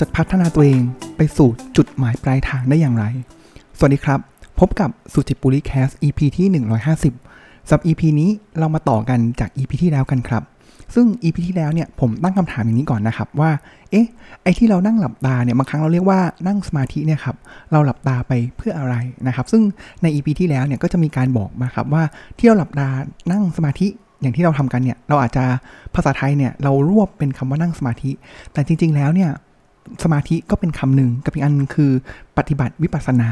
จะพัฒนาตัวเองไปสู่จุดหมายปลายทางได้อย่างไร สวัสดีครับ พบกับสุจิปุริแคส EP ที่ 150สำหรับ EP นี้เรามาต่อกันจาก EP ที่แล้วกันครับ ซึ่ง EP ที่แล้วเนี่ยผมตั้งคำถามอย่างนี้ก่อนนะครับว่า เอ๊ะ ไอ้ที่เรานั่งหลับตาเนี่ยบางครั้งเราเรียกว่านั่งสมาธิเนี่ยครับ เราหลับตาไปเพื่ออะไรนะครับ ซึ่งใน EP ที่แล้วเนี่ยก็จะมีการบอกมาครับว่าที่เราหลับตานั่งสมาธิอย่างที่เราทำกันเนี่ยเราอาจจะภาษาไทยเนี่ยเรารวบเป็นคำว่านั่งสมาธิ แต่จริง ๆ แล้วเนี่ย สมาธิก็เป็นคำหนึ่งกับอีกอันคือปฏิบัติวิปัสสนา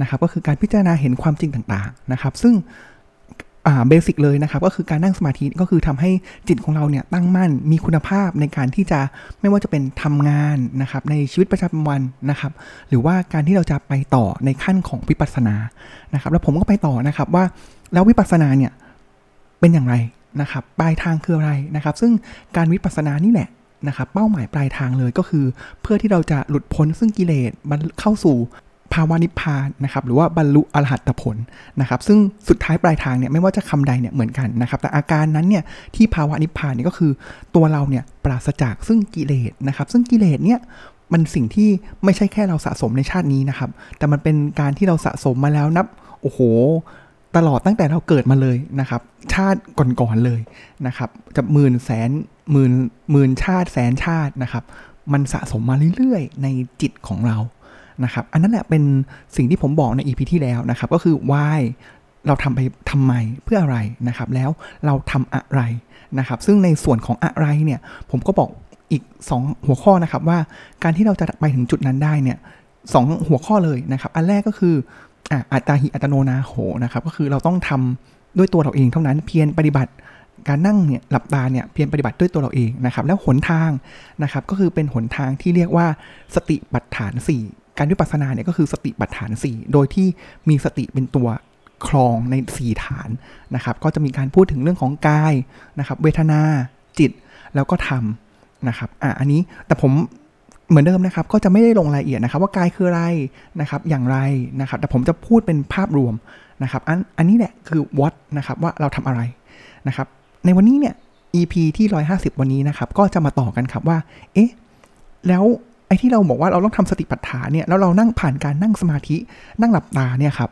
นะครับก็คือการพิจารณาเห็นความจริงต่างๆนะครับ ซึ่งเบสิกเลยนะครับก็คือการนั่งสมาธิก็คือทำให้จิตของเราเนี่ยตั้งมั่นมีคุณภาพในการที่จะไม่ว่าจะเป็นทำงานนะครับในชีวิตประจำวันนะครับ หรือว่าการที่เราจะไปต่อในขั้นของวิปัสสนานะครับ แล้วผมก็ไปต่อนะครับว่าแล้ววิปัสสนาเนี่ยเป็นอย่างไรนะครับปลายทางคืออะไรนะครับ ซึ่งการวิปัสสนานี่แหละ นะครับเป้าหมายปลายทางเลยก็คือ เพื่อที่เราจะหลุดพ้นซึ่งกิเลสมันเข้าสู่ภาวะนิพพานนะครับหรือว่าบรรลุอรหัตผลนะครับซึ่งสุดท้ายปลายทางเนี่ยไม่ว่าจะคำใดเนี่ยเหมือนกันนะครับแต่อาการนั้นเนี่ยที่ภาวะนิพพานเนี่ยก็คือตัวเราเนี่ยปราศจากซึ่งกิเลสนะครับซึ่งกิเลสเนี่ยมันสิ่งที่ไม่ใช่แค่เราสะสมในชาตินี้นะครับแต่มันเป็นการที่เราสะสมมาแล้วนับโอ้โหตลอดตั้งแต่เราเกิดมาเลยนะครับชาติก่อนๆเลยนะครับจะหมื่นแสน หมื่นหมื่นชาติแสนชาตินะครับ มันสะสมมาเรื่อยๆ ในจิตของเรานะครับ อันนั้นแหละเป็นสิ่งที่ผมบอกในอีพีที่แล้วนะครับ ก็คือ why เราทำไปทำไมเพื่ออะไรนะครับ แล้วเราทำอะไรนะครับ ซึ่งในส่วนของอะไรเนี่ย ผมก็บอกอีก 2 หัวข้อนะครับว่าการที่เราจะไปถึงจุดนั้นได้เนี่ยสหัวข้อเลยนะครับ อันแรกก็คืออัตตาหิอัตโนนาโหนะครับ ก็คือเราต้องทำด้วยตัวเราเองเท่านั้นเพียรปฏิบัติ การนั่งเนี่ยหลับตาเนี่ยเพียรปฏิบัติด้วยตัวเราเองนะครับแล้วหนทางนะครับก็คือเป็นหนทางที่เรียกว่าสติปัฏฐาน 4 การวิปัสสนาเนี่ยก็คือสติปัฏฐาน 4 โดยที่มีสติเป็นตัวครองใน 4 ฐานนะครับก็จะมีการพูดถึงเรื่องของกายนะครับเวทนาจิตแล้วก็ธรรมนะครับอะอันนี้แต่ผมเหมือนเดิมนะครับก็จะไม่ได้ลงรายละเอียดนะครับว่ากายคืออะไรนะครับอย่างไรนะครับ แต่ผมจะพูดเป็นภาพรวมนะครับอันอันนี้แหละคือ what นะครับว่าเราทำอะไรนะครับ ในวันนี้เนี่ย EP ที่ 150 วันนี้นะครับ ก็จะมาต่อกันครับว่า เอ๊ะ แล้วไอ้ที่เราบอกว่าเราต้องทำสติปัฏฐานเนี่ย แล้วเรานั่งผ่านการนั่งสมาธิ นั่งหลับตาเนี่ยครับ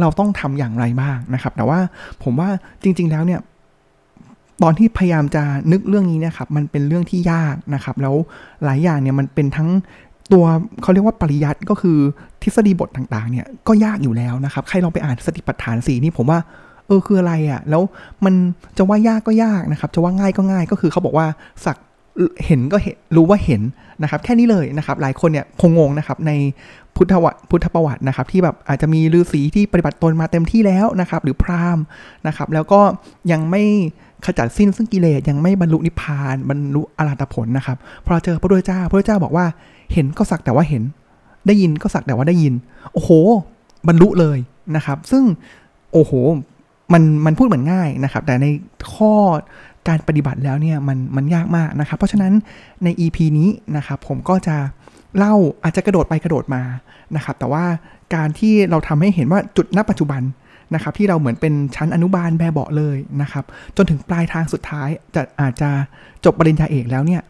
เราต้องทำอย่างไรบ้างนะครับ แต่ว่าผมว่าจริง ๆ แล้วเนี่ย ตอนที่พยายามจะนึกเรื่องนี้นะครับ มันเป็นเรื่องที่ยากนะครับ แล้วหลายอย่างเนี่ยมันเป็นทั้งตัวเขาเรียกว่าปริยัติก็คือทฤษฎีบทต่างๆ เนี่ยก็ยากอยู่แล้วนะครับ ใครลองไปอ่านสติปัฏฐานสีนี่ผมว่า เออคืออะไรอะ่ะ แล้วมันจะว่ายากก็ยากนะครับ จะว่าง่ายก็ง่ายก็คือเขาบอกว่าสักเห็นก็เห็นรู้ว่าเห็นนะครับ แค่นี้เลยนะครับ หลายคนเนี่ยคงงงนะครับในพุทธวัตพุทธประวัตินะครับ ที่แบบอาจจะมีฤาษีที่ปฏิบัติตนมาเต็มที่แล้วนะครับ หรือพราหมณ์นะครับ แล้วก็ยังไม่ขจัดสิ้นซึ่งกิเลสยังไม่บรรลุนิพพานบรรลุอรหัตผลนะครับพอเจอพระพุทธเจ้าพระพุทธเจ้าบอกว่าเห็นก็สักแต่ว่าเห็น ได้ยินก็สักแต่ว่าได้ยิน โอ้โห บรรลุเลยนะครับ ซึ่งโอ้โห มันมันพูดเหมือนง่ายนะครับ แต่ในข้อการปฏิบัติแล้วเนี่ยมันมันยากมากนะครับ เพราะฉะนั้นใน EP นี้นะครับผมก็จะเล่าอาจจะกระโดดไปกระโดดมานะครับ แต่ว่าการที่เราทำให้เห็นว่าจุดณปัจจุบันนะครับ ที่เราเหมือนเป็นชั้นอนุบาลแบบเบาเลยนะครับ จนถึงปลายทางสุดท้ายจะอาจจะจบปริญญาเอกแล้วเนี่ย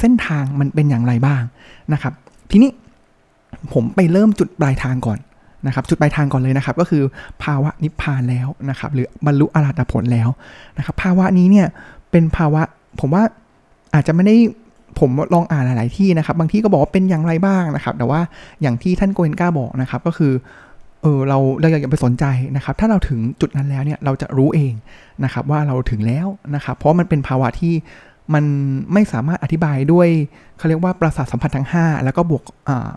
เส้นทางมันเป็นอย่างไรบ้างนะครับ ทีนี้ผมไปเริ่มจุดปลายทางก่อน นะครับจุดปลายทางก่อนเลยนะครับ ก็คือภาวะนิพพานแล้วนะครับ หรือบรรลุอรหัตผลแล้วนะครับ ภาวะนี้เนี่ยเป็นภาวะผมว่าอาจจะไม่ได้ผมลองอ่านหลาย ๆ ที่นะครับ บางที่ก็บอกว่าเป็นอย่างไรบ้างนะครับ แต่ว่าอย่างที่ท่านโกเอนก้าบอกนะครับ ก็คือเออเราเราอย่าไปสนใจนะครับ ถ้าเราถึงจุดนั้นแล้วเนี่ยเราจะรู้เองนะครับ ว่าเราถึงแล้วนะครับ เพราะมันเป็นภาวะที่มันไม่สามารถอธิบายด้วยเขาเรียกว่าประสาทสัมผัสทั้ง 5 แล้วก็บวกอ่า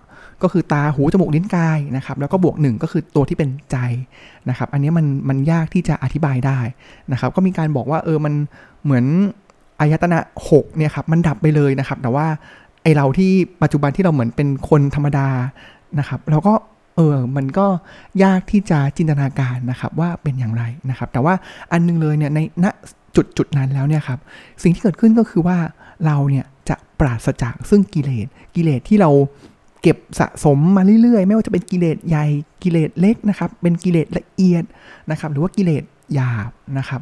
ก็คือตาหูจมูกลิ้นกายนะครับแล้วก็บวกหนึ่งก็คือตัวที่เป็นใจนะครับอันนี้มันมันยากที่จะอธิบายได้นะครับก็มีการบอกว่าเออมันเหมือนอายตนะ6เนี่ยครับมันดับไปเลยนะครับ แต่ว่าไอเราที่ปัจจุบันที่เราเหมือนเป็นคนธรรมดานะครับเราก็เออ มันก็ยากที่จะจินตนาการนะครับว่าเป็นอย่างไรนะครับ แต่ว่าอันนึงเลยเนี่ยในณจุดจุดนั้นแล้วเนี่ยครับ สิ่งที่เกิดขึ้นก็คือว่าเราเนี่ยจะปราศจากซึ่งกิเลส กิเลสที่เรา เก็บสะสมมาเรื่อยๆ ไม่ว่าจะเป็นกิเลสใหญ่กิเลสเล็กนะครับ เป็นกิเลสละเอียดนะครับ หรือว่ากิเลสหยาบนะครับ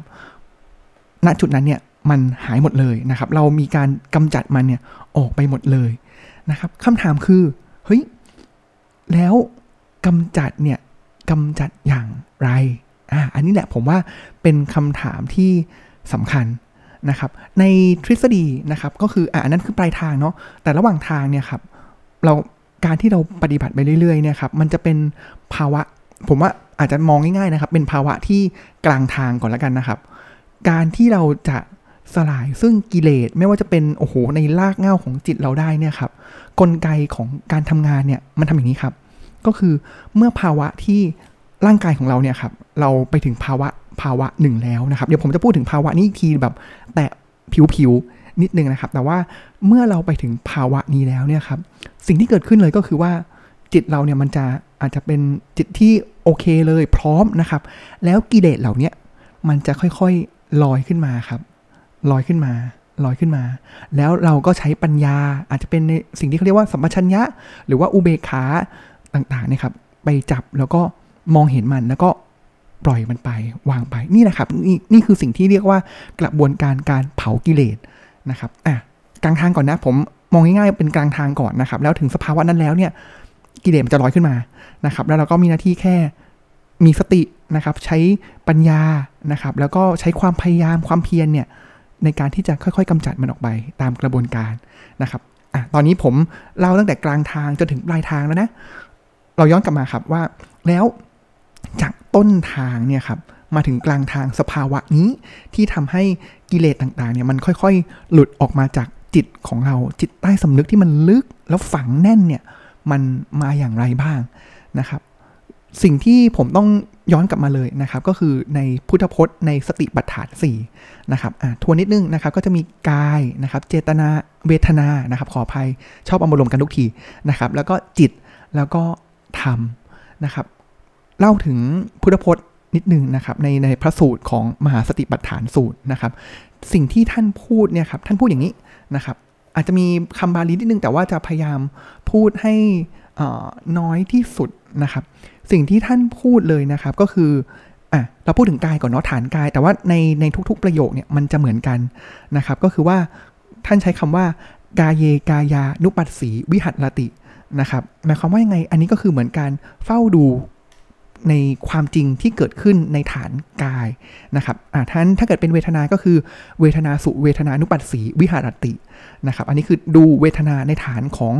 ณจุดนั้นเนี่ยมันหายหมดเลยนะครับ เรามีการกำจัดมันเนี่ยออกไปหมดเลยนะครับคำถามคือเฮ้ยแล้วกำจัดเนี่ยกำจัดอย่างไรอ่าอันนี้แหละผมว่าเป็นคำถามที่สำคัญนะครับ ในทฤษฎีนะครับก็คืออ่านั้นคือปลายทางเนาะแต่ระหว่างทางเนี่ยครับเรา การที่เราปฏิบัติไปเรื่อยๆเนี่ยครับมันจะเป็นภาวะ ผมว่าอาจจะมองง่ายๆนะครับ เป็นภาวะที่กลางทางก่อนแล้วกันนะครับ การที่เราจะสลายซึ่งกิเลสไม่ว่าจะเป็นโอ้โหในรากเหง้าของจิตเราได้เนี่ยครับ กลไกของการทำงานเนี่ยมันทำอย่างนี้ครับ ก็คือเมื่อภาวะที่ร่างกายของเราเนี่ยครับ เราไปถึงภาวะภาวะหนึ่งแล้วนะครับ เดี๋ยวผมจะพูดถึงภาวะนี้อีกทีแบบแต่ผิวๆนิดนึงนะครับ แต่ว่าเมื่อเราไปถึงภาวะนี้แล้วเนี่ยครับ สิ่งที่เกิดขึ้นเลยก็คือว่าจิตเราเนี่ยมันจะอาจจะเป็นจิตที่โอเคเลยพร้อมนะครับ แล้วกิเลสเหล่านี้มันจะค่อยๆลอยขึ้นมาครับ ลอยขึ้นมาลอยขึ้นมา แล้วเราก็ใช้ปัญญาอาจจะเป็นในสิ่งที่เขาเรียกว่าสัมปชัญญะ หรือว่าอุเบกขาต่างๆนี่ยครับ ไปจับแล้วก็มองเห็นมันแล้วก็ปล่อยมันไปวางไปนี่นะครับนี่นี่คือสิ่งที่เรียกว่ากระบวนการการเผากิเลสนะครับอะกลางทางก่อนนะผม มองง่ายๆเป็นกลางทางก่อนนะครับ แล้วถึงสภาวะนั้นแล้วเนี่ยกิเลสมันจะลอยขึ้นมานะครับ แล้วเราก็มีหน้าที่แค่มีสตินะครับ ใช้ปัญญานะครับ แล้วก็ใช้ความพยายามความเพียรเนี่ยในการที่จะค่อยๆกำจัดมันออกไปตามกระบวนการนะครับอะตอนนี้ผมเล่าตั้งแต่กลางทางจนถึงปลายทางแล้วนะ เราย้อนกลับมาครับว่าแล้วจากต้นทางเนี่ยครับมาถึงกลางทางสภาวะนี้ที่ทำให้กิเลสต่างๆเนี่ยมันค่อยๆ หลุดออกมาจาก จิตของเราจิตใต้สำนึกที่มันลึกแล้วฝังแน่นเนี่ยมันมาอย่างไรบ้างนะครับ สิ่งที่ผมต้องย้อนกลับมาเลยนะครับ ก็คือในพุทธพจน์ในสติปัฏฐาน4นะครับอ่าทวนนิดนึงนะครับ ก็จะมีกายนะครับ เจตนาเวทนานะครับ ขออภัยชอบเอามารวมกันทุกทีนะครับ แล้วก็จิตแล้วก็ธรรมนะครับ เล่าถึงพุทธพจน์ นิดนึงนะครับในในพระสูตรของมหาสติปัฏฐานสูตรนะครับ สิ่งที่ท่านพูดเนี่ยครับท่านพูดอย่างนี้นะครับ อาจจะมีคำบาลีนิดนึงแต่ว่าจะพยายามพูดให้น้อยที่สุดนะครับ สิ่งที่ท่านพูดเลยนะครับก็คืออะเราพูดถึงกายก่อนเนาะฐานกาย แต่ว่าในในทุกๆประโยคเนี่ยมันจะเหมือนกันนะครับ ก็คือว่าท่านใช้คำว่ากายเยกายานุปัสสีวิหัตตินะครับหมายความว่ายังไงอันนี้ก็คือเหมือนการเฝ้าดู ในความจริงที่เกิดขึ้นในฐานกายนะครับอ่าท่านถ้าเกิดเป็นเวทนาก็คือเวทนาสุเวทนานุปัสสีวิหารตินะครับ อันนี้คือดูเวทนาในฐานของ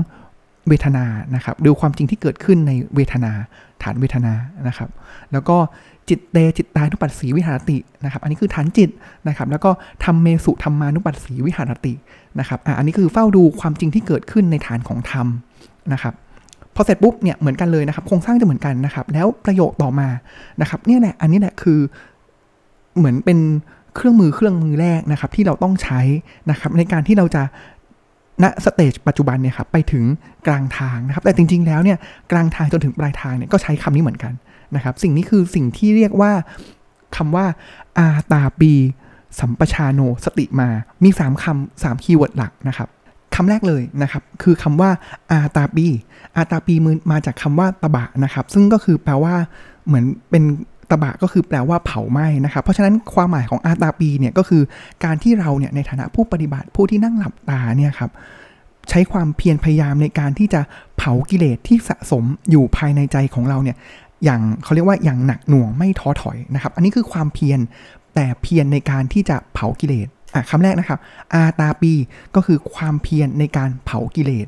เวทนานะครับ ดูความจริงที่เกิดขึ้นในเวทนาฐานเวทนานะครับ แล้วก็จิตเตจิตตานุปัสสีวิหารตินะครับ อันนี้คือฐานจิตนะครับ แล้วก็ทำเมสุธรรมานุปัสสีวิหารตินะครับอ่าอันนี้คือเฝ้าดูความจริงที่เกิดขึ้นในฐานของธรรมนะครับ พอเสร็จปุ๊บเนี่ยเหมือนกันเลยนะครับโครงสร้างจะเหมือนกันนะครับ แล้วประโยคต่อมานะครับเนี่ยแหละอันนี้แหละคือเหมือนเป็นเครื่องมือเครื่องมือแรกนะครับ ที่เราต้องใช้นะครับ ในการที่เราจะณสเตจปัจจุบันเนี่ยครับไปถึงกลางทางนะครับ แต่จริง ๆ แล้วเนี่ยกลางทางจนถึงปลายทางเนี่ยก็ใช้คำนี้เหมือนกันนะครับ สิ่งนี้คือสิ่งที่เรียกว่าคำว่าอาตาปีสัมปชาโนสติมา มี 3คำ3คีย์เวิร์ดหลักนะครับ คำแรกเลยนะครับ คือคำว่าอาตาปี อาตาปีมือมาจากคำว่าตบะนะครับ ซึ่งก็คือแปลว่าเหมือนเป็นตบะก็คือแปลว่าเผาไหม้นะครับ เพราะฉะนั้นความหมายของอาตาปีเนี่ยก็คือการที่เราเนี่ยในฐานะผู้ปฏิบัติผู้ที่นั่งหลับตาเนี่ยครับใช้ความเพียรพยายามในการที่จะเผากิเลสที่สะสมอยู่ภายในใจของเราเนี่ยอย่างเขาเรียกว่าอย่างหนักหน่วงไม่ท้อถอยนะครับ อันนี้คือความเพียรแต่เพียรในการที่จะเผากิเลส คำแรกนะครับ อาตาปีก็คือความเพียรในการเผากิเลส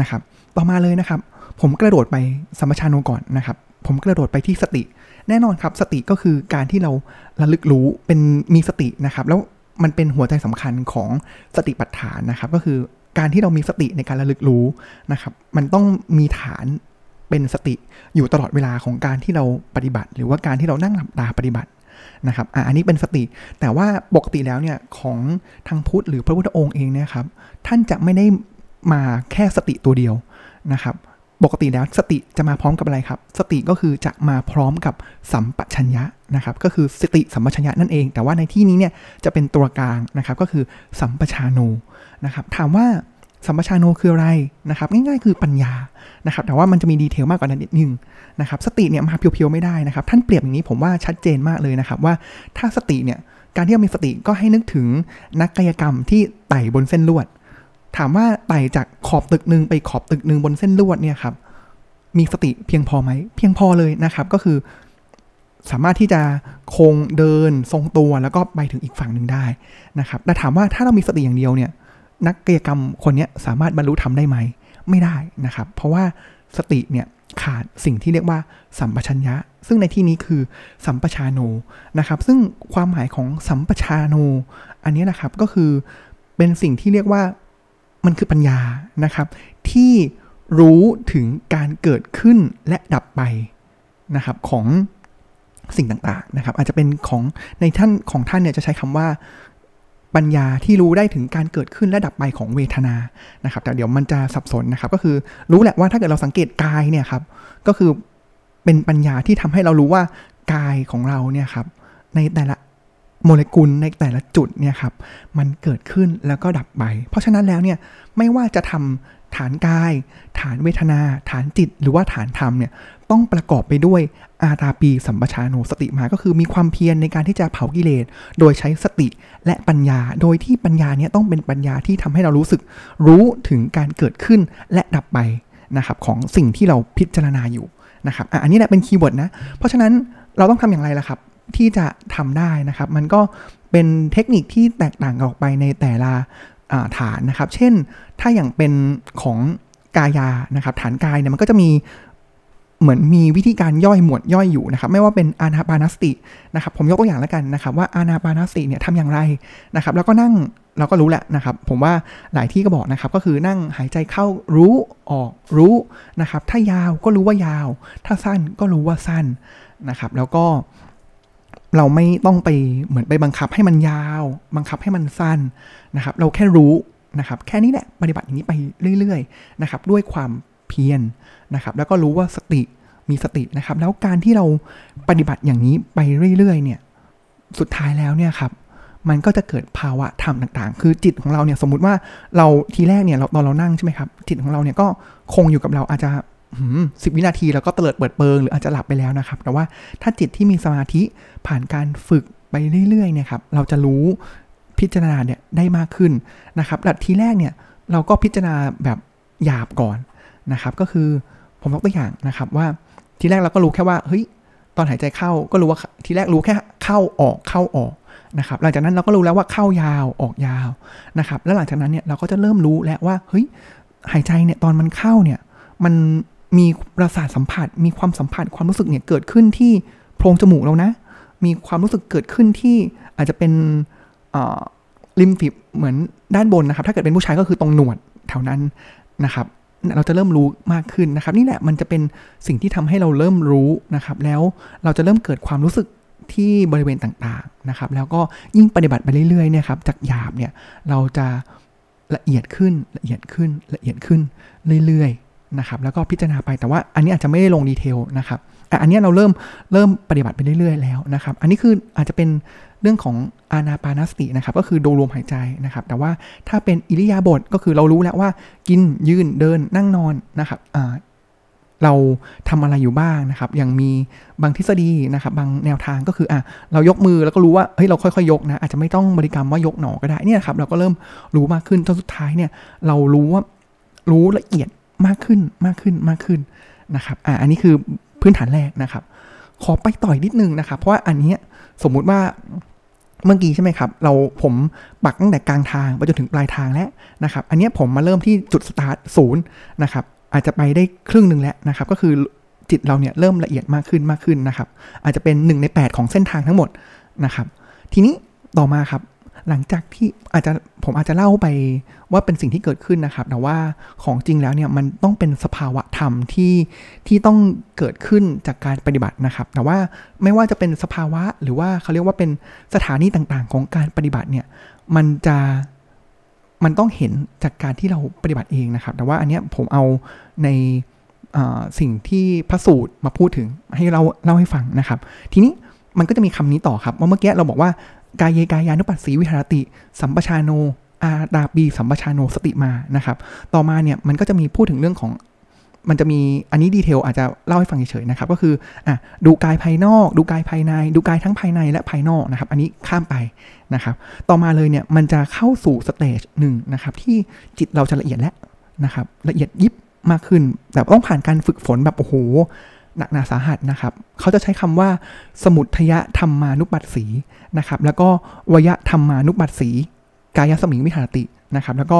นะครับ ต่อมาเลยนะครับ ผมกระโดดไปสัมปชานโนก่อนนะครับ ผมกระโดดไปที่สติ แน่นอนครับ สติก็คือการที่เราระลึกรู้เป็นมีสตินะครับ แล้วมันเป็นหัวใจสำคัญของสติปัฏฐานนะครับ ก็คือการที่เรามีสติในการระลึกรู้นะครับ มันต้องมีฐานเป็นสติอยู่ตลอดเวลาของการที่เราปฏิบัติ หรือว่าการที่เรานั่งหลับตาปฏิบัติ นะครับอ่อันนี้เป็นสติ แต่ว่าปกติแล้วเนี่ยของทางพุทธหรือพระพุทธองค์เองเนี่ยครับ ท่านจะไม่ได้มาแค่สติตัวเดียวนะครับ ปกติแล้วสติจะมาพร้อมกับอะไรครับ สติก็คือจะมาพร้อมกับสัมปชัญญะนะครับ ก็คือสติสัมปชัญญะนั่นเอง แต่ว่าในที่นี้เนี่ยจะเป็นตัวกลางนะครับ ก็คือสัมปชาโนนะครับ ถามว่า สัมปชาโนคืออะไรนะครับง่ายๆ คือปัญญานะครับแต่ว่ามันจะมีดีเทลมากกว่านั้นนิดนึงนะครับสติเนี่ยมาเพียวๆไม่ได้นะครับ ท่านเปรียบอย่างนี้ผมว่าชัดเจนมากเลยนะครับ ว่าถ้าสติเนี่ยการที่เรามีสติก็ให้นึกถึงนักกายกรรมที่ไต่บนเส้นลวด ถามว่าไต่จากขอบตึกหนึ่งไปขอบตึกหนึ่งบนเส้นลวดเนี่ยครับมีสติเพียงพอไหมเพียงพอเลยนะครับก็คือสามารถที่จะคงเดินทรงตัวแล้วก็ไปถึงอีกฝั่งหนึ่งได้นะครับแต่ถามว่าถ้าเรามีสติอย่างเดียวเนี่ย นักกายกรรมคนนี้สามารถบรรลุธรรมได้ไหม ไม่ได้นะครับ เพราะว่าสติเนี่ยขาดสิ่งที่เรียกว่าสัมปชัญญะ ซึ่งในที่นี้คือสัมปชาโนนะครับ ซึ่งความหมายของสัมปชาโนอันนี้นะครับก็คือเป็นสิ่งที่เรียกว่ามันคือปัญญานะครับ ที่รู้ถึงการเกิดขึ้นและดับไปนะครับของสิ่งต่างๆนะครับ อาจจะเป็นของในท่านของท่านเนี่ยจะใช้คำว่า ปัญญาที่รู้ได้ถึงการเกิดขึ้นและดับไปของเวทนานะครับ แต่เดี๋ยวมันจะสับสนนะครับ ก็คือรู้แหละว่าถ้าเกิดเราสังเกตกายเนี่ยครับ ก็คือเป็นปัญญาที่ทำให้เรารู้ว่ากายของเราเนี่ยครับ ในแต่ละโมเลกุลในแต่ละจุดเนี่ยครับ มันเกิดขึ้นแล้วก็ดับไป เพราะฉะนั้นแล้วเนี่ยไม่ว่าจะทำ ฐานกาย ฐานเวทนา ฐานจิต หรือว่าฐานธรรมเนี่ยต้องประกอบไปด้วยอาตาปีสัมปชาโนสติมาก็คือมีความเพียรในการที่จะเผากิเลส โดยใช้สติและปัญญา โดยที่ปัญญาเนี่ยต้องเป็นปัญญาที่ทำให้เรารู้สึก รู้ถึงการเกิดขึ้นและดับไปนะครับของสิ่งที่เราพิจารณาอยู่นะครับอันนี้แหละเป็น keyword นะ เพราะฉะนั้นเราต้องทำอย่างไรล่ะครับ ที่จะทำได้นะครับ มันก็เป็นเทคนิคที่แตกต่างออกไปในแต่ละ ฐานนะครับ เช่น ถ้าอย่างเป็นของกายานะครับ ฐานกายเนี่ยมันก็จะมีเหมือนมีวิธีการย่อยหมวดย่อยอยู่นะครับ ไม่ว่าเป็นอานาปานสตินะครับ ผมยกตัวอย่างแล้วกันนะครับ ว่าอานาปานสติเนี่ยทำอย่างไรนะครับ แล้วก็นั่งเราก็รู้แหละนะครับ ผมว่าหลายที่ก็บอกนะครับ ก็คือนั่งหายใจเข้ารู้ออกรู้นะครับ ถ้ายาวก็รู้ว่ายาว ถ้าสั้นก็รู้ว่าสั้นนะครับ แล้วก็ เราไม่ต้องไปเหมือนไปบังคับให้มันยาว บังคับให้มันสั้นนะครับ เราแค่รู้นะครับ แค่นี้แหละปฏิบัติอย่างนี้ไปเรื่อยๆนะครับ ด้วยความเพียรนะครับ แล้วก็รู้ว่าสติมีสตินะครับ แล้วการที่เราปฏิบัติอย่างนี้ไปเรื่อยๆ เนี่ย สุดท้ายแล้วเนี่ยครับ มันก็จะเกิดภาวะธรรมต่างๆ คือจิตของเราเนี่ยสมมุติว่าเราทีแรกเนี่ยเราตอนเรานั่งใช่ไหมครับ จิตของเราเนี่ยก็คงอยู่กับเราอาจจะ สิบวินาทีแล้วก็เตลิดเปิดเปิงหรืออาจจะหลับไปแล้วนะครับ แต่ว่าถ้าจิตที่มีสมาธิผ่านการฝึกไปเรื่อยๆเนี่ยครับเราจะรู้พิจารณาเนี่ยได้มากขึ้นนะครับหลักทีแรกเนี่ยเราก็พิจารณาแบบหยาบก่อนนะครับ ก็คือผมยกตัวอย่างนะครับว่าทีแรกเราก็รู้แค่ว่าเฮ้ยตอนหายใจเข้าก็รู้ว่าทีแรกรู้แค่เข้าออกเข้าออกนะครับหลังจากนั้นเราก็รู้แล้วว่าเข้ายาวออกยาวนะครับแล้วหลังจากนั้นเนี่ยเราก็จะเริ่มรู้แล้วว่าเฮ้ยหายใจเนี่ยตอนมันเข้าเนี่ยมัน มีประสาทสัมผัส มีความสัมผัสความรู้สึกเนี่ยเกิดขึ้นที่โพรงจมูกเรานะ มีความรู้สึกเกิดขึ้นที่อาจจะเป็นริมฝีเหมือนด้านบนนะครับ ถ้าเกิดเป็นผู้ชายก็คือตรงหนวดแถวนั้นนะครับ เราจะเริ่มรู้มากขึ้นนะครับ นี่แหละมันจะเป็นสิ่งที่ทำให้เราเริ่มรู้นะครับ แล้วเราจะเริ่มเกิดความรู้สึกที่บริเวณต่างๆนะครับ แล้วก็ยิ่งปฏิบัติไปเรื่อยๆเนี่ยครับ จากหยาบเนี่ยเราจะละเอียดขึ้นละเอียดขึ้นละเอียดขึ้นเรื่อยๆ นะครับแล้วก็พิจารณาไปแต่ว่าอันนี้อาจจะไม่ได้ลงดีเทลนะครับอันนี้เราเริ่มเริ่มปฏิบัติไปเรื่อย ๆ แล้วนะครับ อันนี้คืออาจจะเป็นเรื่องของอานาปานสตินะครับ ก็คือดูลมหายใจนะครับ แต่ว่าถ้าเป็นอิริยาบถก็คือเรารู้แล้วว่ากินยืนเดินนั่งนอนนะครับเราทำอะไรอยู่บ้างนะครับ อย่างมีบางทฤษฎีนะครับ บางแนวทางก็คืออะเรายกมือแล้วก็รู้ว่าเฮ้ยเราค่อยๆยกนะอาจจะไม่ต้องบริกรรมว่ายกหนอก็ได้เนี่ยครับ เราก็เริ่มรู้มากขึ้นจนสุดท้ายเนี่ย เรารู้ว่ารู้ละเอียด มากขึ้นมากขึ้นมากขึ้นนะครับอะอันนี้คือพื้นฐานแรกนะครับ ขอไปต่อยนิดนึงนะครับ เพราะว่าอันนี้สมมุติว่าเมื่อกี้ใช่ไหมครับ เราผมปักตั้งแต่กลางทางไปจนถึงปลายทางแล้วนะครับ อันนี้ผมมาเริ่มที่จุดสตาร์ทศูนย์นะครับ อาจจะไปได้ครึ่งหนึ่งแล้วนะครับ ก็คือจิตเราเนี่ยเริ่มละเอียดมากขึ้นมากขึ้นนะครับ อาจจะเป็น 1 ใน 8 ของเส้นทางทั้งหมดนะครับ ทีนี้ต่อมาครับ หลังจากที่อาจจะผมอาจจะเล่าไปว่าเป็นสิ่งที่เกิดขึ้นนะครับแต่ว่าของจริงแล้วเนี่ยมันต้องเป็นสภาวะธรรมที่ที่ต้องเกิดขึ้นจากการปฏิบัตินะครับแต่ว่าไม่ว่าจะเป็นสภาวะหรือว่าเขาเรียกว่าเป็นสถานีต่างๆ ของการปฏิบัติเนี่ยมันจะมันต้องเห็นจากการที่เราปฏิบัติเองนะครับ แต่ว่าอันนี้ผมเอาในสิ่งที่พระสูตรมาพูดถึงให้เราเล่าให้ฟังนะครับ ทีนี้มันก็จะมีคำนี้ต่อครับว่าเมื่อกี้เราบอกว่า กายเยกายานุปัสสีวิหารติ สัมปชาโนอาตาปีสัมปชาโนสติมานะครับ ต่อมาเนี่ยมันก็จะมีพูดถึงเรื่องของมันจะมีอันนี้ดีเทลอาจจะเล่าให้ฟังเฉยๆนะครับ ก็คืออะดูกายภายนอก ดูกายภายใน ดูกายทั้งภายในและภายนอกนะครับ อันนี้ข้ามไปนะครับ ต่อมาเลยเนี่ยมันจะเข้าสู่สเตจหนึ่งนะครับ ที่จิตเราจะละเอียดแล้วนะครับ ละเอียดยิบมากขึ้น แต่ต้องผ่านการฝึกฝนแบบโอ้โห หนักหนาสาหัสนะครับ เขาจะใช้คำว่าสมุทยธรรมานุปัสสีนะครับ แล้วก็วยธรรมานุปัสสี กายสมิงวิหารตินะครับ แล้วก็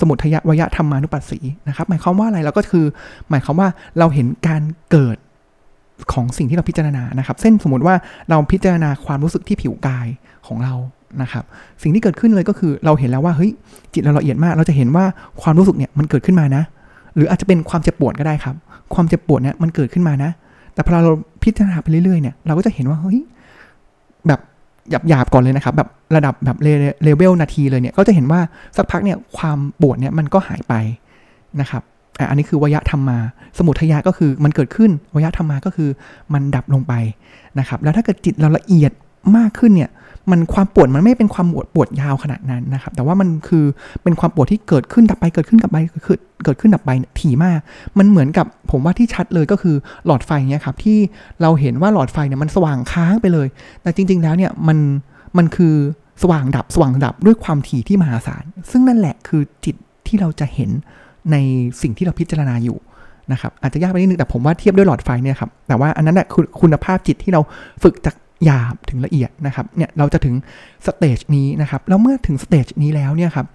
สมุทยวยธรรมานุปัสสีนะครับ หมายความว่าอะไรเราก็คือ หมายความว่าเราเห็นการเกิดของสิ่งที่เราพิจารณานะครับ เส้นสมมติว่าเราพิจารณาความรู้สึกที่ผิวกายของเรานะครับ สิ่งที่เกิดขึ้นเลยก็คือเราเห็นแล้วว่าเฮ้ยจิตเราละเอียดมาก เราจะเห็นว่าความรู้สึกเนี่ยมันเกิดขึ้นมานะ หรืออาจจะเป็นความเจ็บปวดก็ได้ครับ ความเจ็บปวดเนี่ยมันเกิดขึ้นมานะ แต่พอเราพิจารณาไปเรื่อยๆเนี่ยเราก็จะเห็นว่าเฮ้ยแบบหยาบๆก่อนเลยนะครับ แบบระดับแบบเลเวลนาทีเลยเนี่ยก็จะเห็นว่าสักพักเนี่ยความปวดเนี่ยมันก็หายไปนะครับอันนี้คือวยะธรรมมา สมุทยะก็คือมันเกิดขึ้นวยะธรรมมาก็คือมันดับลงไปนะครับ แล้วถ้าเกิดจิตเราละเอียด มากขึ้นเนี่ยมันความปวดมันไม่เป็นความปวดปวดยาวขนาดนั้นนะครับ แต่ว่ามันคือเป็นความปวดที่เกิดขึ้นดับไปเกิดขึ้นดับไปเกิดเกิดขึ้นดับไปถี่มาก มันเหมือนกับผมว่าที่ชัดเลยก็คือหลอดไฟเนี่ยครับที่เราเห็นว่าหลอดไฟเนี่ยมันสว่างค้างไปเลย แต่จริง ๆ แล้วเนี่ยมันมันคือสว่างดับสว่างดับด้วยความถี่ที่มหาศาล ซึ่งนั่นแหละคือจิตที่เราจะเห็นในสิ่งที่เราพิจารณาอยู่นะครับอาจจะยากไปนิดนึงแต่ผมว่าเทียบด้วยหลอดไฟเนี่ยครับแต่ว่าอันนั้นแหละคือคุณภาพจิตที่เราฝึกจาก หยาบถึงละเอียดนะครับเนี่ยเราจะถึง stage นี้นะครับแล้วเมื่อถึง stage นี้แล้วเนี่ยครับ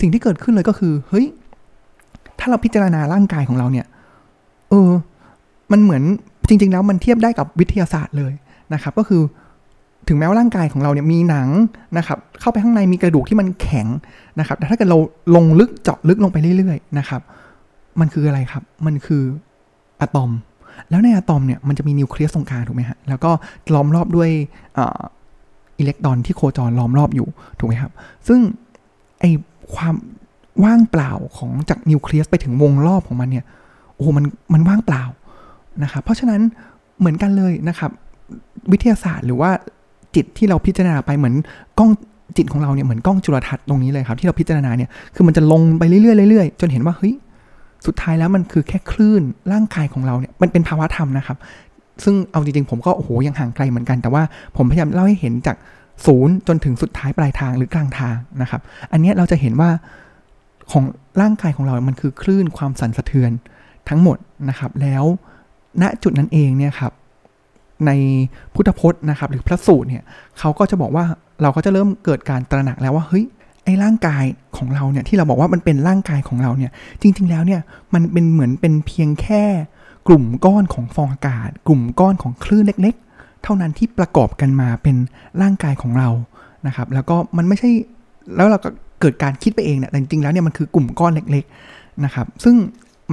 สิ่งที่เกิดขึ้นเลยก็คือเฮ้ยถ้าเราพิจารณาร่างกายของเราเนี่ยเออมันเหมือนจริง ๆ แล้วมันเทียบได้กับวิทยาศาสตร์เลยนะครับ ก็คือถึงแม้ว่าร่างกายของเราเนี่ยมีหนังนะครับเข้าไปข้างในมีกระดูกที่มันแข็งนะครับ แต่ถ้าเกิดเราลงลึกเจาะลึกลงไปเรื่อย ๆ นะครับ มันคืออะไรครับ มันคืออะตอม แล้วในอะตอมเนี่ยมันจะมีนิวเคลียสตรงกลางถูกไหมฮะ แล้วก็ล้อมรอบด้วยอิเล็กตรอนที่โคจรล้อมรอบอยู่ถูกไหมครับ ซึ่งไอความว่างเปล่าของจากนิวเคลียสไปถึงวงรอบของมันเนี่ย โอ้มันมันว่างเปล่านะครับ เพราะฉะนั้นเหมือนกันเลยนะครับ วิทยาศาสตร์หรือว่าจิตที่เราพิจารณาไปเหมือนกล้องจิตของเราเนี่ยเหมือนกล้องจุลทรรศน์ตรงนี้เลยครับที่เราพิจารณาเนี่ยคือมันจะลงไปเรื่อยๆเรื่อยๆจนเห็นว่าเฮ้ย สุดท้ายแล้วมันคือแค่คลื่นร่างกายของเราเนี่ยมันเป็นภาวะธรรมนะครับ ซึ่งเอาจริงๆผมก็โอ้โหยังห่างไกลเหมือนกัน แต่ว่าผมพยายามเล่าให้เห็นจากศูนย์จนถึงสุดท้ายปลายทางหรือกลางทางนะครับ อันนี้เราจะเห็นว่าของร่างกายของเรา มันคือคลื่นความสั่นสะเทือนทั้งหมดนะครับ แล้วณจุดนั้นเองเนี่ยครับ ในพุทธพจน์นะครับ หรือพระสูตรเนี่ยเขาก็จะบอกว่าเราก็จะเริ่มเกิดการตระหนักแล้วว่าเฮ้ย ไอ้ร่างกายของเราเนี่ยที่เราบอกว่ามันเป็นร่างกายของเราเนี่ยจริง ๆ แล้วเนี่ยมันเป็นเหมือนเป็นเพียงแค่กลุ่มก้อนของฟองอากาศ กลุ่มก้อนของคลื่นเล็ก ๆ เท่านั้นที่ประกอบกันมาเป็นร่างกายของเรานะครับ แล้วก็มันไม่ใช่แล้วเราก็เกิดการคิดไปเองเนี่ยแต่จริงๆแล้วเนี่ยมันคือกลุ่มก้อนเล็กๆนะครับ ซึ่ง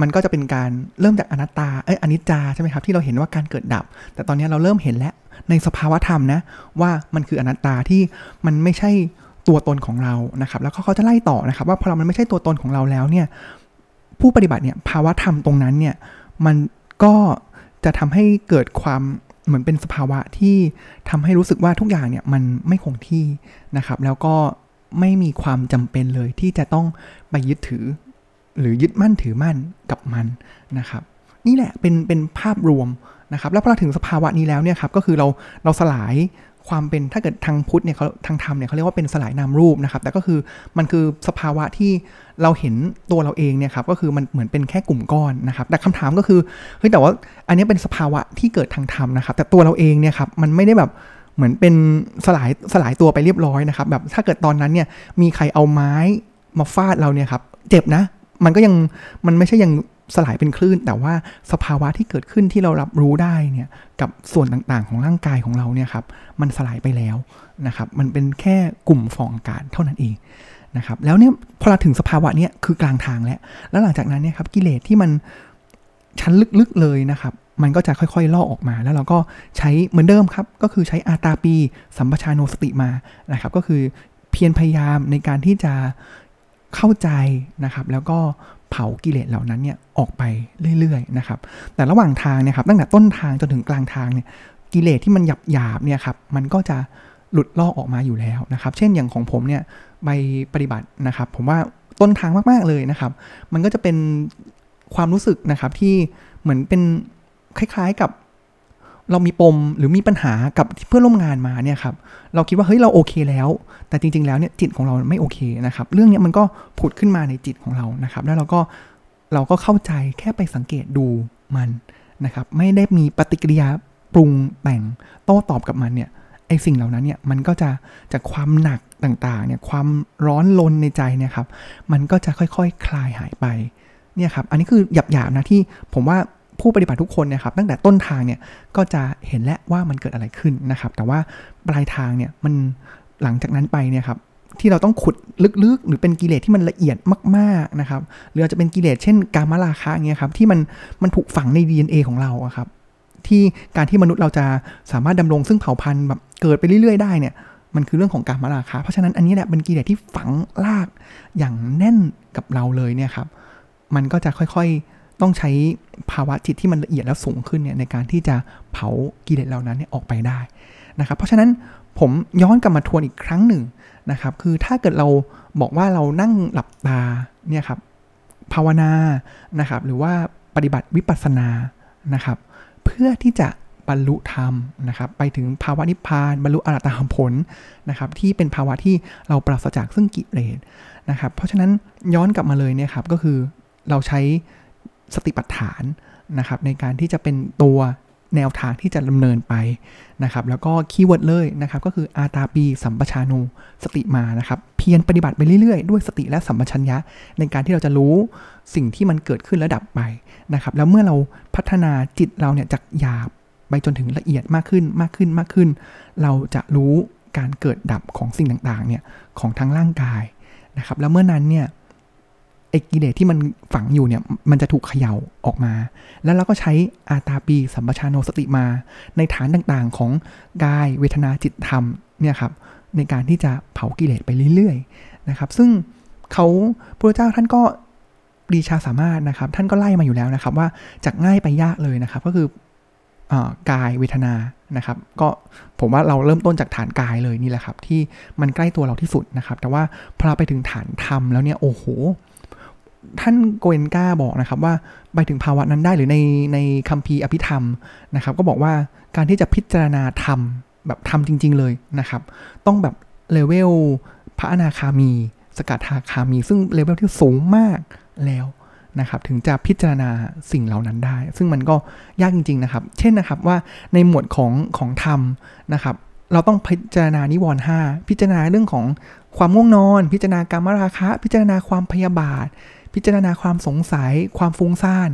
มันก็จะเป็นการเริ่มจากอนัตตาเอ้ยอนิจจาใช่ไหมครับที่เราเห็นว่าการเกิดดับ แต่ตอนนี้เราเริ่มเห็นแล้วในสภาวธรรมนะว่ามันคืออนัตตาที่มันไม่ใช่ ตัวตนของเรานะครับ แล้วเขาจะไล่ต่อนะครับว่าพอเรามันไม่ใช่ตัวตนของเราแล้วเนี่ยผู้ปฏิบัติเนี่ยภาวธรรมตรงนั้นเนี่ยมันก็จะทำให้เกิดความเหมือนเป็นสภาวะที่ทำให้รู้สึกว่าทุกอย่างเนี่ยมันไม่คงที่นะครับ แล้วก็ไม่มีความจำเป็นเลยที่จะต้องไปยึดถือ หรือยึดมั่นถือมั่นกับมันนะครับ นี่แหละเป็นเป็นภาพรวมนะครับ แล้วพอเราถึงสภาวะนี้แล้วเนี่ยครับก็คือเราเราสลาย ความเป็นถ้าเกิดทางพุทธเนี่ยเขาทางธรรมเนี่ยเขาเรียกว่าเป็นสลายนามรูปนะครับ แต่ก็คือมันคือสภาวะที่เราเห็นตัวเราเองเนี่ยครับก็คือมันเหมือนเป็นแค่กลุ่มก้อนนะครับแต่คำถามก็คือเฮ้ยแต่ว่าอันนี้เป็นสภาวะที่เกิดทางธรรมนะครับ แต่ตัวเราเองเนี่ยครับมันไม่ได้แบบเหมือนเป็นสลายสลายตัวไปเรียบร้อยนะครับ แบบถ้าเกิดตอนนั้นเนี่ยมีใครเอาไม้มาฟาดเราเนี่ยครับเจ็บนะ มันก็ยังมันไม่ใช่ยัง สลายเป็นคลื่น แต่ว่าสภาวะที่เกิดขึ้นที่เรารับรู้ได้เนี่ยกับส่วนต่างๆ ของร่างกายของเราเนี่ยครับมันสลายไปแล้วนะครับมันเป็นแค่กลุ่มฟองอากาศเท่านั้นเองนะครับแล้วเนี่ยพอเราถึงสภาวะเนี้ยคือกลางทางแล้ว แล้วหลังจากนั้นเนี่ยครับกิเลสที่มันชั้นลึกๆเลยนะครับมันก็จะค่อยๆล่อออกมาแล้วเราก็ใช้เหมือนเดิมครับ ก็คือใช้อาตาปี สัมปชานโนสติมานะครับ ก็คือเพียรพยายามในการที่จะเข้าใจนะครับ แล้วก็ เผากิเลสเหล่านั้นเนี่ยออกไปเรื่อยๆนะครับ แต่ระหว่างทางเนี่ยครับตั้งแต่ต้นทางจนถึงกลางทางเนี่ยกิเลสที่มันหยาบหยาบเนี่ยครับมันก็จะหลุดลอกออกมาอยู่แล้วนะครับ เช่นอย่างของผมเนี่ยไปปฏิบัตินะครับ ผมว่าต้นทางมากๆเลยนะครับ มันก็จะเป็นความรู้สึกนะครับที่เหมือนเป็นคล้ายๆกับ เรามีปมหรือมีปัญหากับเพื่อนร่วมงานมาเนี่ยครับเราคิดว่าเฮ้ยเราโอเคแล้ว แต่จริง ๆ แล้วเนี่ยจิตของเราไม่โอเคนะครับ เรื่องนี้มันก็ผุดขึ้นมาในจิตของเรานะครับ แล้วเราก็เราก็เข้าใจแค่ไปสังเกตดูมันนะครับ ไม่ได้มีปฏิกิริยาปรุงแต่งโต้ตอบกับมันเนี่ยไอสิ่งเหล่านั้นเนี่ยมันก็จะจากความหนักต่างๆเนี่ยความร้อนลนในใจเนี่ยครับมันก็จะค่อยๆคคลายหายไปเนี่ยครับอันนี้คือหยาบๆนะที่ผมว่า ผู้ปฏิบัติทุกคนเนี่ยครับตั้งแต่ต้นทางเนี่ยก็จะเห็นแล้วว่ามันเกิดอะไรขึ้นนะครับ แต่ว่าปลายทางเนี่ยมันหลังจากนั้นไปเนี่ยครับที่เราต้องขุดลึกๆ หรือเป็นกิเลสที่มันละเอียดมาก ๆนะครับ หรืออาจจะเป็นกิเลสเช่น การมราคะเงี้ยครับที่มันมันถูกฝังใน DNA ของเราครับ ที่การที่มนุษย์เราจะสามารถดำรงซึ่งเผ่าพันธุ์แบบเกิดไปเรื่อยๆ ได้เนี่ยมันคือเรื่องของการมาราคาเพราะฉะนั้นอันนี้แหละเป็นกิเลสที่ฝังลากอย่างแน่นกับเราเลยเนี่ยครับ มันก็จะค่อยๆ ต้องใช้ภาวะจิตที่มันละเอียดแล้วสูงขึ้นเนี่ยในการที่จะเผากิเลสเหล่านั้นเนี่ยออกไปได้นะครับเพราะฉะนั้นผมย้อนกลับมาทวนอีกครั้งหนึ่งนะครับ คือถ้าเกิดเราบอกว่าเรานั่งหลับตาเนี่ยครับภาวนานะครับ หรือว่าปฏิบัติวิปัสสนานะครับ เพื่อที่จะบรรลุธรรมนะครับ ไปถึงภาวะนิพพาน บรรลุอรหัตธรรมผลนะครับ ที่เป็นภาวะที่เราปราศจากซึ่งกิเลสนะครับ เพราะฉะนั้นย้อนกลับมาเลยเนี่ยครับก็คือเราใช้ สติปัฏฐานนะครับในการที่จะเป็นตัวแนวทางที่จะดำเนินไปนะครับ แล้วก็ keyword เลยนะครับ ก็คืออาตาปีสัมปชาโนสติมานะครับ เพียรปฏิบัติไปเรื่อยๆ ด้วยสติและสัมปชัญญะ ในการที่เราจะรู้สิ่งที่มันเกิดขึ้นและดับไปนะครับ แล้วเมื่อเราพัฒนาจิตเราเนี่ยจากหยาบไปจนถึงละเอียดมากขึ้นมากขึ้นมากขึ้น เราจะรู้การเกิดดับของสิ่งต่างๆเนี่ยของทั้งร่างกายนะครับ แล้วเมื่อนั้นเนี่ย ไอ้กิเลสที่มันฝังอยู่เนี่ย มันจะถูกเขย่าออกมา แล้วเราก็ใช้อาตาปีสัมปชานโนสติมา ในฐานต่างๆของกายเวทนาจิตธรรมเนี่ยครับในการที่จะเผากิเลสไปเรื่อยๆนะครับ ซึ่งเขาพระเจ้าท่านก็ดีชาสามารถนะครับ ท่านก็ไล่มาอยู่แล้วนะครับ ว่าจากง่ายไปยากเลยนะครับ ก็คือกายเวทนานะครับ ก็ผมว่าเราเริ่มต้นจากฐานกายเลยนี่แหละครับ ที่มันใกล้ตัวเราที่สุดนะครับ แต่ว่าพอเราไปถึงฐานธรรมแล้วเนี่ยโอ้โห ท่านโกเอนกาบอกนะครับว่าไปถึงภาวะนั้นได้หรือในในคัมภีร์อภิธรรมนะครับ ก็บอกว่าการที่จะพิจารณาธรรมแบบธรรมจริง ๆ เลยนะครับ ต้องแบบ level พระอนาคามี สกทาคามี ซึ่งเลเวลที่สูงมากแล้วนะครับถึงจะพิจารณาสิ่งเหล่านั้นได้ ซึ่งมันก็ยากจริง ๆ นะครับ เช่นนะครับว่าในหมวดของของธรรมนะครับ เราต้องพิจารณานิวรณ์ห้าพิจารณาเรื่องของความง่วงนอน พิจารณากรรมราคะ พิจารณาความพยาบาท พิจารณาความสงสัย ความฟุ้งซ่าน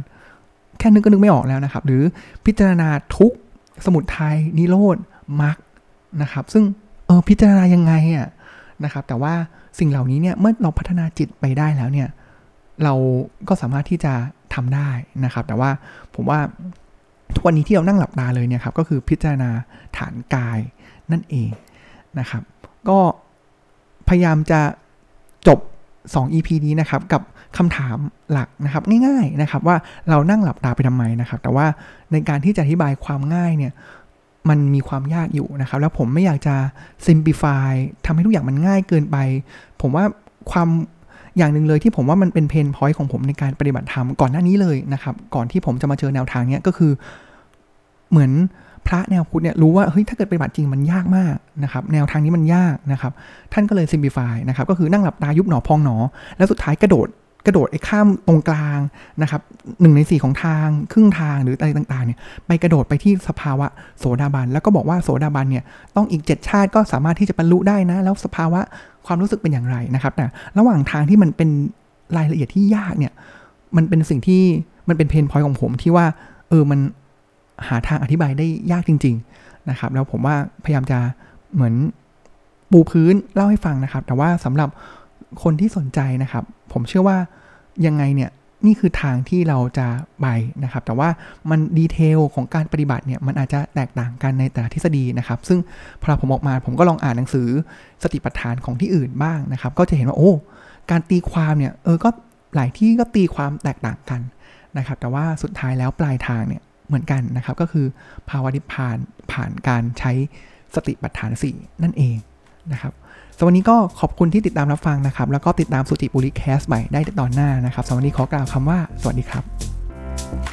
แค่นึกก็นึกไม่ออกแล้วนะครับ หรือพิจารณาทุกสมุทัยนิโรธมรรคนะครับ ซึ่งเออพิจารณายังไงอะนะครับ แต่ว่าสิ่งเหล่านี้เนี่ยเมื่อเราพัฒนาจิตไปได้แล้วเนี่ย เราก็สามารถที่จะทำได้นะครับ แต่ว่าผมว่าทุกวันนี้ที่เรานั่งหลับตาเลยเนี่ยครับ ก็คือพิจารณาฐานกายนั่นเองนะครับ ก็พยายามจะจบ 2 EP นี้นะครับ กับ คำถามหลักนะครับง่ายๆนะครับว่าเรานั่งหลับตาไปทำไมนะครับ แต่ว่าในการที่จะอธิบายความง่ายเนี่ยมันมีความยากอยู่นะครับ แล้วผมไม่อยากจะ simplify ทำให้ทุกอย่างมันง่ายเกินไป ผมว่าความอย่างหนึ่งเลยที่ผมว่ามันเป็นเพนพอยต์ของผมในการปฏิบัติธรรมก่อนหน้านี้เลยนะครับ ก่อนที่ผมจะมาเจอแนวทางเนี้ยก็คือ เหมือนพระแนวพุทธเนี่ยรู้ว่าเฮ้ยถ้าเกิดปฏิบัติจริงมันยากมากนะครับแนวทางนี้มันยากนะครับ ท่านก็เลยซิมพลิฟายนะครับก็คือนั่งหลับตายุบหนอพองหนอ แล้วสุดท้ายกระโดด กระโดดไอ้ข้ามตรงกลางนะครับหนึ่งในสี่ของทางครึ่งทางหรืออะไรต่างๆเนี่ยไปกระโดดไปที่สภาวะโสดาบัน แล้วก็บอกว่าโสดาบันเนี่ยต้องอีกเจ็ดชาติก็สามารถที่จะบรรลุได้นะ แล้วสภาวะความรู้สึกเป็นอย่างไรนะครับแต่ระหว่างทางที่มันเป็นรายละเอียดที่ยากเนี่ยมันเป็นสิ่งที่มันเป็นเพนพอยของผมที่ว่าเออมันหาทางอธิบายได้ยากจริง ๆนะครับ แล้วผมว่าพยายามจะเหมือนปูพื้นเล่าให้ฟังนะครับ แต่ว่าสำหรับ คนที่สนใจนะครับ ผมเชื่อว่ายังไงเนี่ยนี่คือทางที่เราจะไปนะครับ แต่ว่ามันดีเทลของการปฏิบัติเนี่ยมันอาจจะแตกต่างกันในแต่ละทฤษฎีนะครับ ซึ่งพอผมออกมาผมก็ลองอ่านหนังสือสติปัฏฐานของที่อื่นบ้างนะครับ ก็จะเห็นว่าโอ้การตีความเนี่ยเออก็หลายที่ก็ตีความแตกต่างกันนะครับ แต่ว่าสุดท้ายแล้วปลายทางเนี่ยเหมือนกันนะครับ ก็คือภาวะนิพพานผ่านการใช้สติปัฏฐานสี่นั่นเองนะครับำหรับวันนี้ก็ขอบคุณที่ติดตามรับฟังนะครับ แล้วก็ติดตามสุติบุริแคสใหม่ได้ตอนหน้านะครับสำหรับวันนี้ขอกล่าวคำว่า สวัสดีครับ